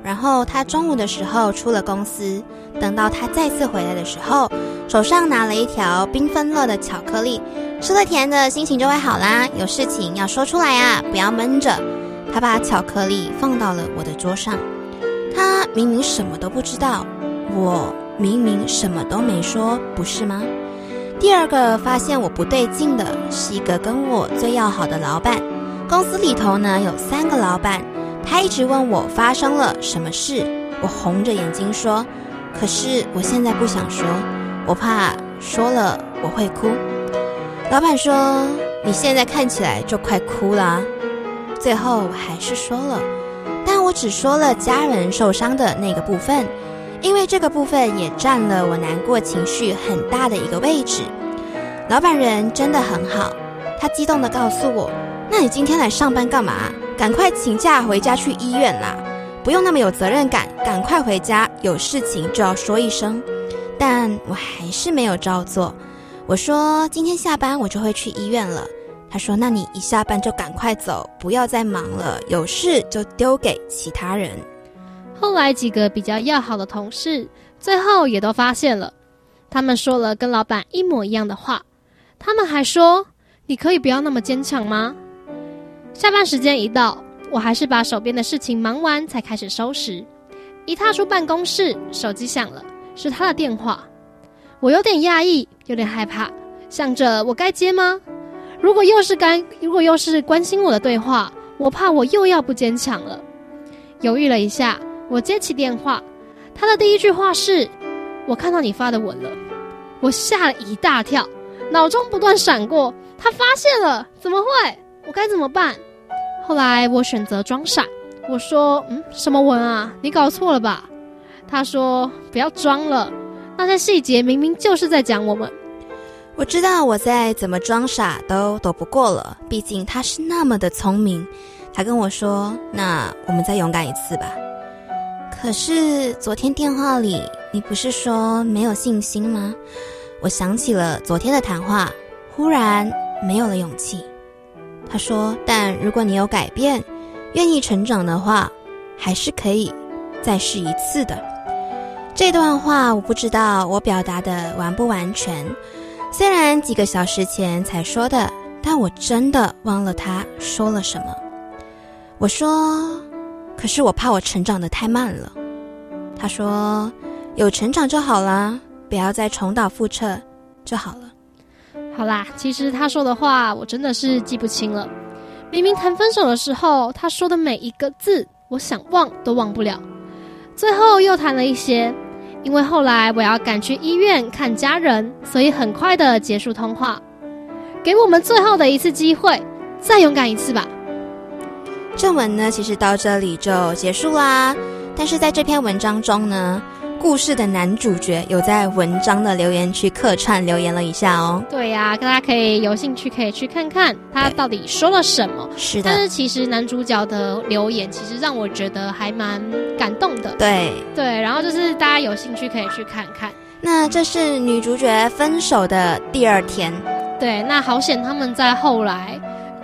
然后他中午的时候出了公司，等到他再次回来的时候，手上拿了一条缤纷乐的巧克力，吃了甜的，心情就会好啦。有事情要说出来啊，不要闷着。他把巧克力放到了我的桌上。他明明什么都不知道，我明明什么都没说，不是吗？第二个发现我不对劲的是一个跟我最要好的老板。公司里头呢有三个老板，他一直问我发生了什么事。我红着眼睛说：“可是我现在不想说，我怕说了我会哭。”老板说：“你现在看起来就快哭了。”最后我还是说了，但我只说了家人受伤的那个部分，因为这个部分也占了我难过情绪很大的一个位置。老板人真的很好，他激动地告诉我：“那你今天来上班干嘛？赶快请假回家去医院啦！不用那么有责任感，赶快回家，有事情就要说一声。”但我还是没有照做。我说：“今天下班我就会去医院了。”他说：“那你一下班就赶快走，不要再忙了，有事就丢给其他人。”后来几个比较要好的同事，最后也都发现了，他们说了跟老板一模一样的话。他们还说：“你可以不要那么坚强吗？”下班时间一到，我还是把手边的事情忙完才开始收拾。一踏出办公室，手机响了，是他的电话。我有点讶异，有点害怕，想着我该接吗？如果又是干，如果又是关心我的对话，我怕我又要不坚强了。犹豫了一下，我接起电话。他的第一句话是：“我看到你发的文了。”我吓了一大跳，脑中不断闪过：他发现了，怎么会？我该怎么办？后来我选择装傻，我说：“嗯，什么文啊？你搞错了吧？”他说：“不要装了，那些细节明明就是在讲我们。”我知道我再怎么装傻都躲不过了，毕竟他是那么的聪明。他跟我说：“那我们再勇敢一次吧。”可是昨天电话里你不是说没有信心吗？我想起了昨天的谈话，忽然没有了勇气。他说：“但如果你有改变，愿意成长的话，还是可以再试一次的。”这段话我不知道我表达的完不完全。虽然几个小时前才说的，但我真的忘了他说了什么。我说：“可是我怕我成长的太慢了。”他说：“有成长就好啦，不要再重蹈覆辙就好了。”好啦，其实他说的话我真的是记不清了。明明谈分手的时候他说的每一个字，我想忘都忘不了。最后又谈了一些。因为后来我要赶去医院看家人，所以很快的结束通话，给我们最后的一次机会，再勇敢一次吧。正文呢，其实到这里就结束啦。但是在这篇文章中呢。故事的男主角有在文章的留言区客串留言了一下哦。对呀，大家可以有兴趣可以去看看他到底说了什么。是的，但是其实男主角的留言其实让我觉得还蛮感动的。对对，然后就是大家有兴趣可以去看看。那这是女主角分手的第二天。对，那好险他们在后来。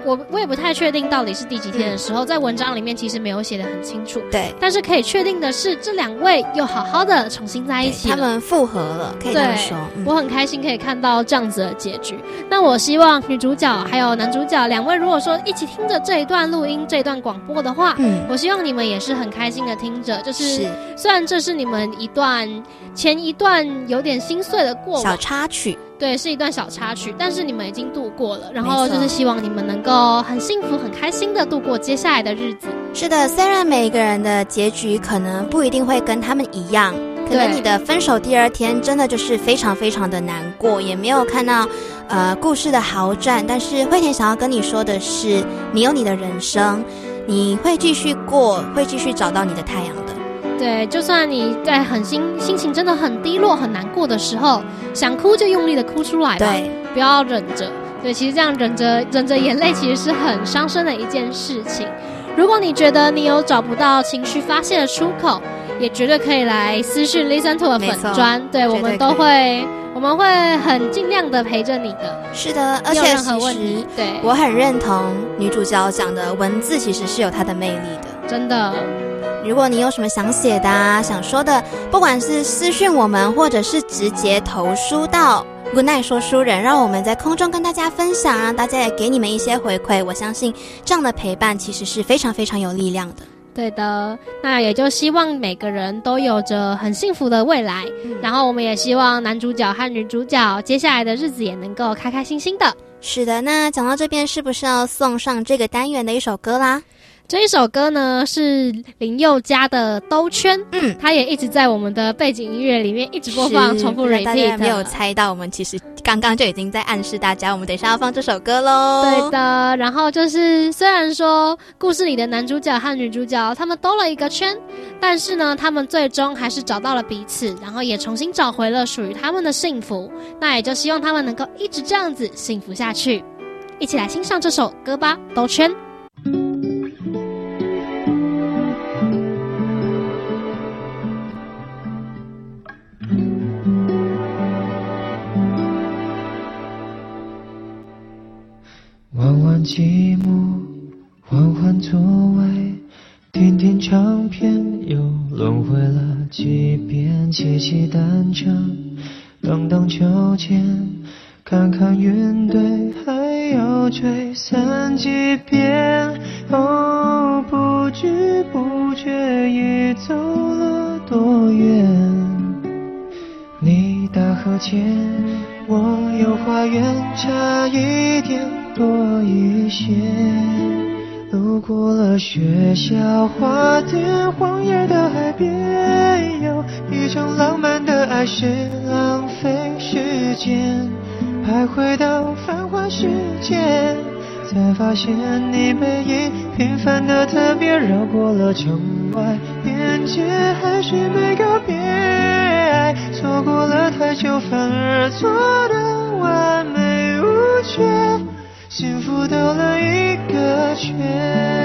我我也不太确定到底是第几天的时候，在文章里面其实没有写的很清楚。对，但是可以确定的是，这两位又好好的重新在一起，他们复合了，可以这么说。我很开心可以看到这样子的结局。那我希望女主角还有男主角两位，如果说一起听着这一段录音、这一段广播的话，嗯，我希望你们也是很开心的听着。就是虽然这是你们一段前一段有点心碎的过往小插曲。对，是一段小插曲，但是你们已经度过了，然后就是希望你们能够很幸福、很开心的度过接下来的日子。是的，虽然每一个人的结局可能不一定会跟他们一样，可能你的分手第二天真的就是非常非常的难过，也没有看到呃故事的好转。但是惠田想要跟你说的是，你有你的人生，你会继续过，会继续找到你的太阳。对，就算你在很心心情真的很低落、很难过的时候，想哭就用力的哭出来吧，不要忍着。对，其实这样忍着忍着眼泪，其实是很伤身的一件事情。如果你觉得你有找不到情绪发泄的出口，也绝对可以来私讯 Listen to 的粉砖，对我们都会，我们会很尽量的陪着你的。是的，而且其实对我很认同女主角讲的文字，其实是有它的魅力的，真的。如果你有什么想写的、啊、想说的，不管是私讯我们，或者是直接投书到 Good night 说书人，让我们在空中跟大家分享，让大家也给你们一些回馈。我相信这样的陪伴其实是非常非常有力量的。对的，那也就希望每个人都有着很幸福的未来。然后我们也希望男主角和女主角接下来的日子也能够开开心心的。是的，那讲到这边，是不是要送上这个单元的一首歌啦？这一首歌呢是林宥嘉的《兜圈》，嗯，他也一直在我们的背景音乐里面一直播放，重复 repeat。有没有猜到？我们其实刚刚就已经在暗示大家，我们等一下要放这首歌喽。对的，然后就是虽然说故事里的男主角和女主角他们兜了一个圈，但是呢，他们最终还是找到了彼此，然后也重新找回了属于他们的幸福。那也就希望他们能够一直这样子幸福下去。一起来欣赏这首歌吧，《兜圈》。弯弯积木，缓缓座位，听听唱片，又轮回了几遍，骑骑单车，荡荡秋千，看看云堆，还要追散几遍。哦，不知不觉已走了多远？你大河前，我有花园，差一点多一些。路过了学校花店，荒野的海边，有一种浪漫的爱是浪费时间，徘徊到繁华世界，才发现你背影平凡的特别，绕过了城外边界，还是没告别。爱错过了太久，反而错幸福兜了一个圈。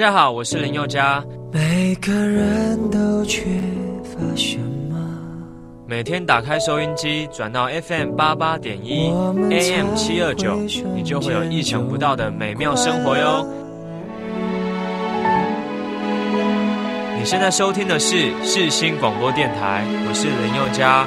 家好，我是林宥嘉。每个人都缺乏什么？每天打开收音机，转到 FM 八八点一 AM 七二九，你就会有意想不到的美妙生活哟。你现在收听的是世新广播电台，我是林宥嘉。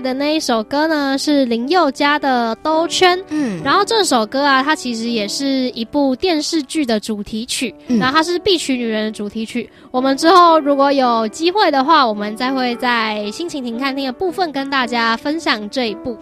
的那一首歌呢，是林宥嘉的《兜圈》。嗯，然后这首歌啊，它其实也是一部电视剧的主题曲，嗯然后它是《必娶女人》的主题曲。我们之后如果有机会的话，我们再会在心情停看听的部分跟大家分享这一部。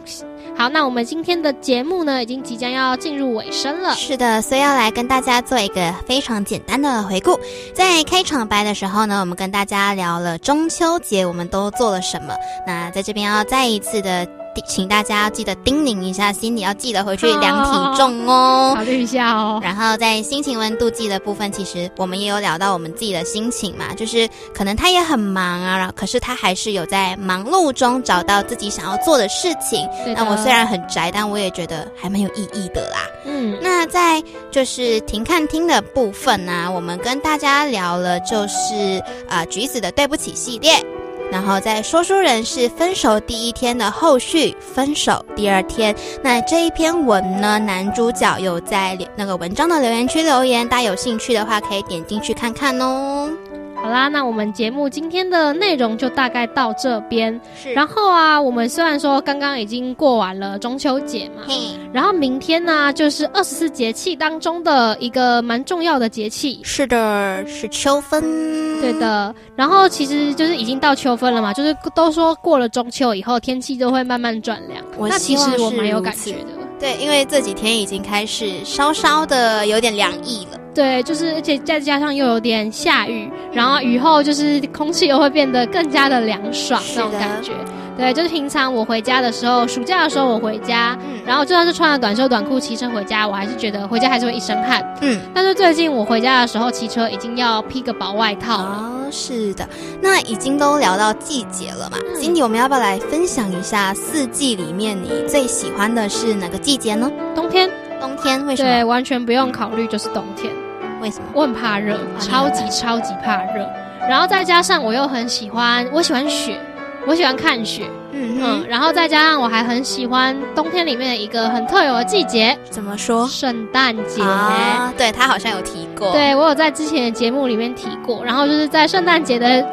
好，那我们今天的节目呢，已经即将要进入尾声了。是的，所以要来跟大家做一个非常简单的回顾。在开场白的时候呢，我们跟大家聊了中秋节我们都做了什么。那在这边要再一次的，请大家要记得叮咛一下，心里要记得回去量体重哦。考虑一下哦。然后在心情温度计的部分，其实我们也有聊到我们自己的心情嘛，就是可能他也很忙啊，然后可是他还是有在忙碌中找到自己想要做的事情。那我虽然很宅，但我也觉得还蛮有意义的啦。嗯，那在就是停看听的部分呢、我们跟大家聊了就是啊、呃橘子的对不起系列。然后在说书人是分手第一天的后续，分手第二天。那这一篇文呢，男主角有在那个文章的留言区留言，大家有兴趣的话可以点进去看看哦。好啦，那我们节目今天的内容就大概到这边。是然后啊，我们虽然说刚刚已经过完了中秋节嘛，嘿，然后明天呢就是二十四节气当中的一个蛮重要的节气。是的，是秋分。对，的，然后其实就是已经到秋分了嘛，就是都说过了中秋以后天气就会慢慢转凉。我那其实我蛮有感觉的。对，因为这几天已经开始稍稍的有点凉意了。对，就是而且再加上又有点下雨，然后雨后就是空气又会变得更加的凉爽那种感觉。对，就是平常我回家的时候，暑假的时候我回家，嗯然后就算是穿了短袖短裤骑车回家，我还是觉得回家还是会一身汗。嗯，但是最近我回家的时候骑车已经要披个薄外套了。哦，是的，那已经都聊到季节了嘛。嗯今天我们要不要来分享一下四季里面你最喜欢的是哪个季节呢？冬天冬天为什么对，完全不用考虑就是冬天。为什么？我很怕热，超级超级怕热。然后再加上我又很喜欢，我喜欢雪，我喜欢看雪，嗯嗯，然后再加上我还很喜欢冬天里面的一个很特有的季节怎么说？——圣诞节。啊，对他好像有提过。，对我有在之前的节目里面提过，然后就是在圣诞节的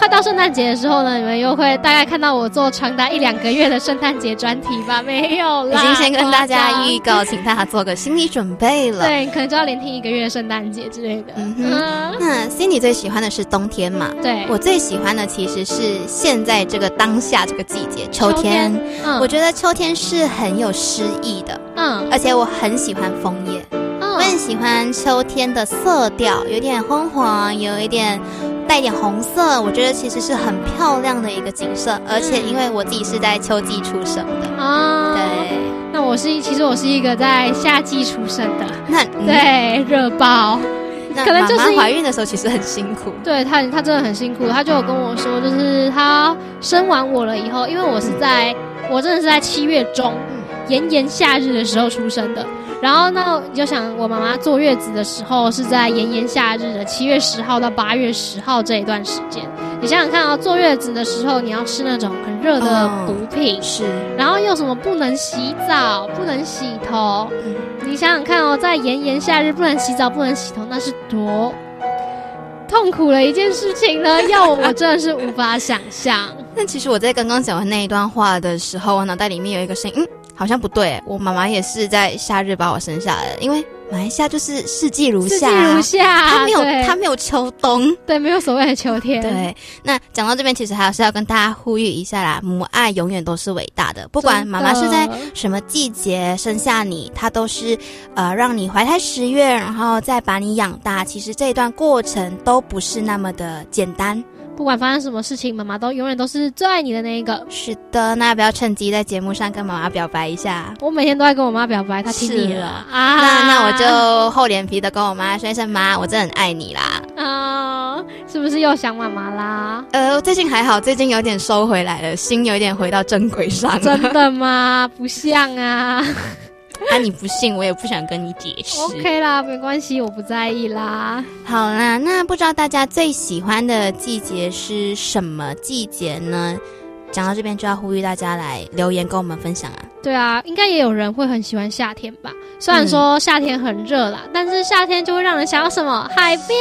快到圣诞节的时候呢，你们又会大概看到我做长达一两个月的圣诞节专题吧？没有啦，已经先跟大家预告，请大家做个心理准备了。对，可能就要连听一个月的圣诞节之类的。嗯哼嗯，那 Cindy 最喜欢的是冬天嘛？对，我最喜欢的其实是现在这个当下这个季节，秋天。秋天嗯我觉得秋天是很有诗意的，嗯而且我很喜欢枫叶。我很嗯喜欢秋天的色调，有点昏黄，有一点带一点红色，我觉得其实是很漂亮的一个景色。而且因为我自己是在秋季出生的，啊，对，那我是其实我是一个在夏季出生的，那嗯对，热爆。那可能就是怀孕的时候其实很辛苦，对他，他真的很辛苦。他就有跟我说，就是他生完我了以后，因为我是在，我真的是在七月中，炎炎夏日的时候出生的。然后那你就想，我妈妈坐月子的时候是在炎炎夏日的七月十号到八月十号这一段时间。你想想看啊、坐月子的时候你要吃那种很热的哦补品，是，然后又什么不能洗澡、不能洗头，嗯你想想看哦，在炎炎夏日不能洗澡、不能洗头，那是多痛苦的一件事情呢？要我我真的是无法想象。*laughs* 但其实我在刚刚讲完那一段话的时候，我脑袋里面有一个声音，嗯，好像不对，我妈妈也是在夏日把我生下来的，因为马来西亚就是四季如四季如夏，它没有它没有秋冬。对没有所谓的秋天，对，那讲到这边，其实还是要跟大家呼吁一下啦，母爱永远都是伟大的，不管妈妈是在什么季节生下你，她都是呃让你怀胎十月，然后再把你养大。其实这一段过程都不是那么的简单。不管发生什么事情，妈妈都永远都是最爱你的那一个。是的，那要不要趁机在节目上跟妈妈表白一下？我每天都在跟我妈表白，她听你了是啊啊。那那我就厚脸皮的跟我妈说一声妈，我真的很爱你啦。啊，是不是又想妈妈啦？呃，最近还好，最近有点收回来了，心有点回到正轨上了。真的吗？不像啊。啊，你不信，我也不想跟你解释。OK 啦，没关系，我不在意啦。好啦，那不知道大家最喜欢的季节是什么季节呢？讲到这边就要呼吁大家来留言跟我们分享啊。对啊，应该也有人会很喜欢夏天吧？虽然说夏天很热啦，但是夏天就会让人想要什么海边。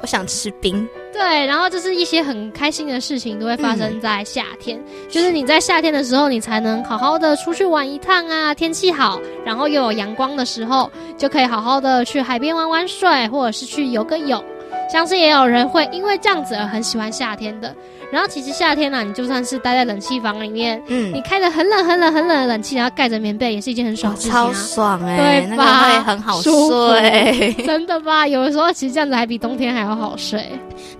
我想吃冰，对，然后就是一些很开心的事情都会发生在夏天，就是你在夏天的时候，你才能好好的出去玩一趟啊，天气好，然后又有阳光的时候，就可以好好的去海边玩玩水，或者是去游个泳。相信也有人会因为这样子而很喜欢夏天的。然后其实夏天呢、你就算是待在冷气房里面，嗯你，开着很冷很冷很冷的冷气，然后盖着棉被，也是一件很爽的事情超啊。爽哎、那对吧个会很好睡。*laughs* 真的吧？有的时候其实这样子还比冬天还要好睡。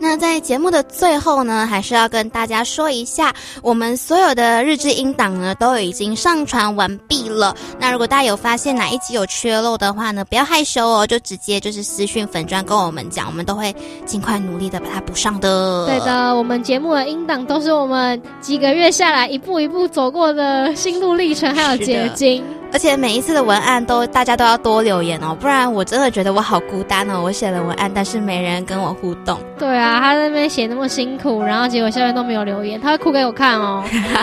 那在节目的最后呢，还是要跟大家说一下，我们所有的日志音档呢都已经上传完毕了。那如果大家有发现哪一集有缺漏的话呢，不要害羞哦，就直接就是私讯粉砖跟我们讲，我们都会尽快努力的把它补上的。对。的，我们节目的音档都是我们几个月下来一步一步走过的心路历程，还有结晶。而且每一次的文案都大家都要多留言哦，不然我真的觉得我好孤单哦。我写了文案，但是没人跟我互动。对啊，他在那边写那么辛苦，然后结果下面都没有留言，他会哭给我看哦。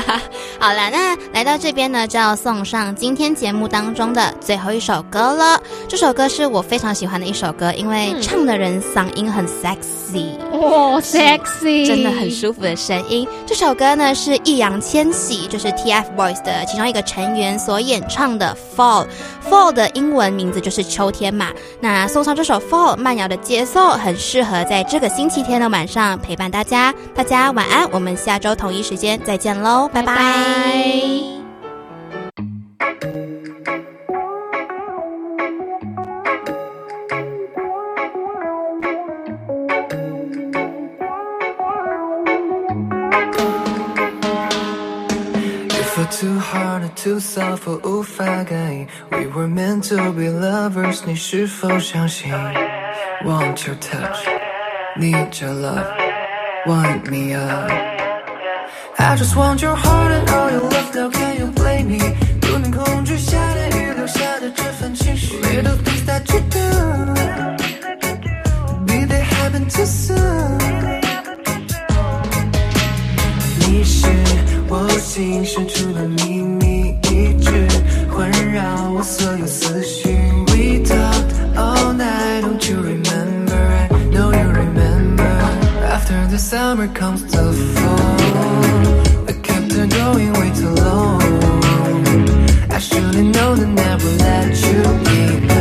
*laughs* 好了，那来到这边呢，就要送上今天节目当中的最后一首歌了。这首歌是我非常喜欢的一首歌，因为嗯唱的人嗓音很 sexy。*laughs* 哇，sexy，真的很舒服的声音。这首歌呢是易烊千玺，就是 TFBOYS 的其中一个成员所演唱的《Fall》。Fall 的英文名字就是秋天嘛。那送上这首《Fall》慢摇的节奏，很适合在这个星期天的晚上陪伴大家。大家晚安，我们下周同一时间再见喽，拜拜。拜拜 too soft 我无法感应 We were meant to be lovers 你是否相信 Want your touch Need your love Wind me up I just want your heart and all your love Now can you blame me 不能控制下的雨留下的这份情绪 Little things that you do Be they happen too soon 你是我心深处的秘密， 一直环绕我所有思绪。We talked all night, don't you remember? I know you remember. After the summer comes the fall. I kept on going way too long. I should've known and never let you in.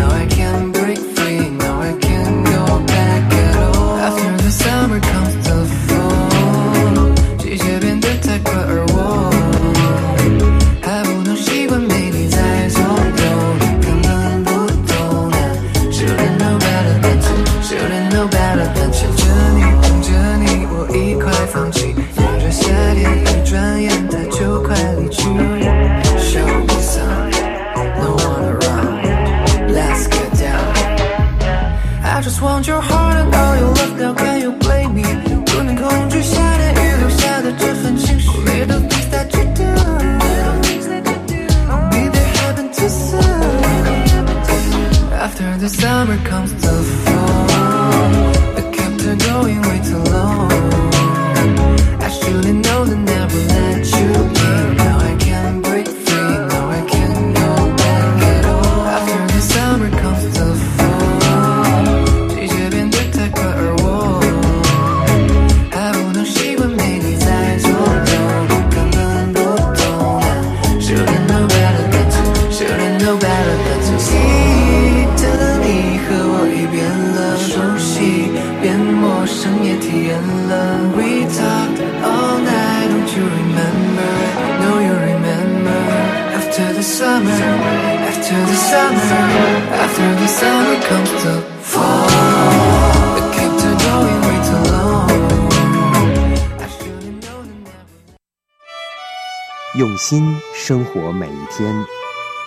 生活每一天。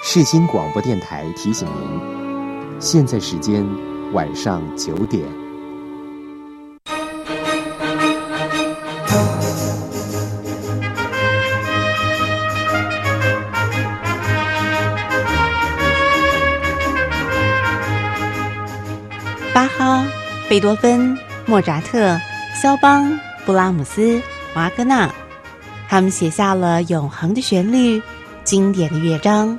市新广播电台提醒您现在时间晚上九点。巴哈贝多芬莫扎特肖邦布拉姆斯瓦格纳他们写下了永恒的旋律、经典的乐章，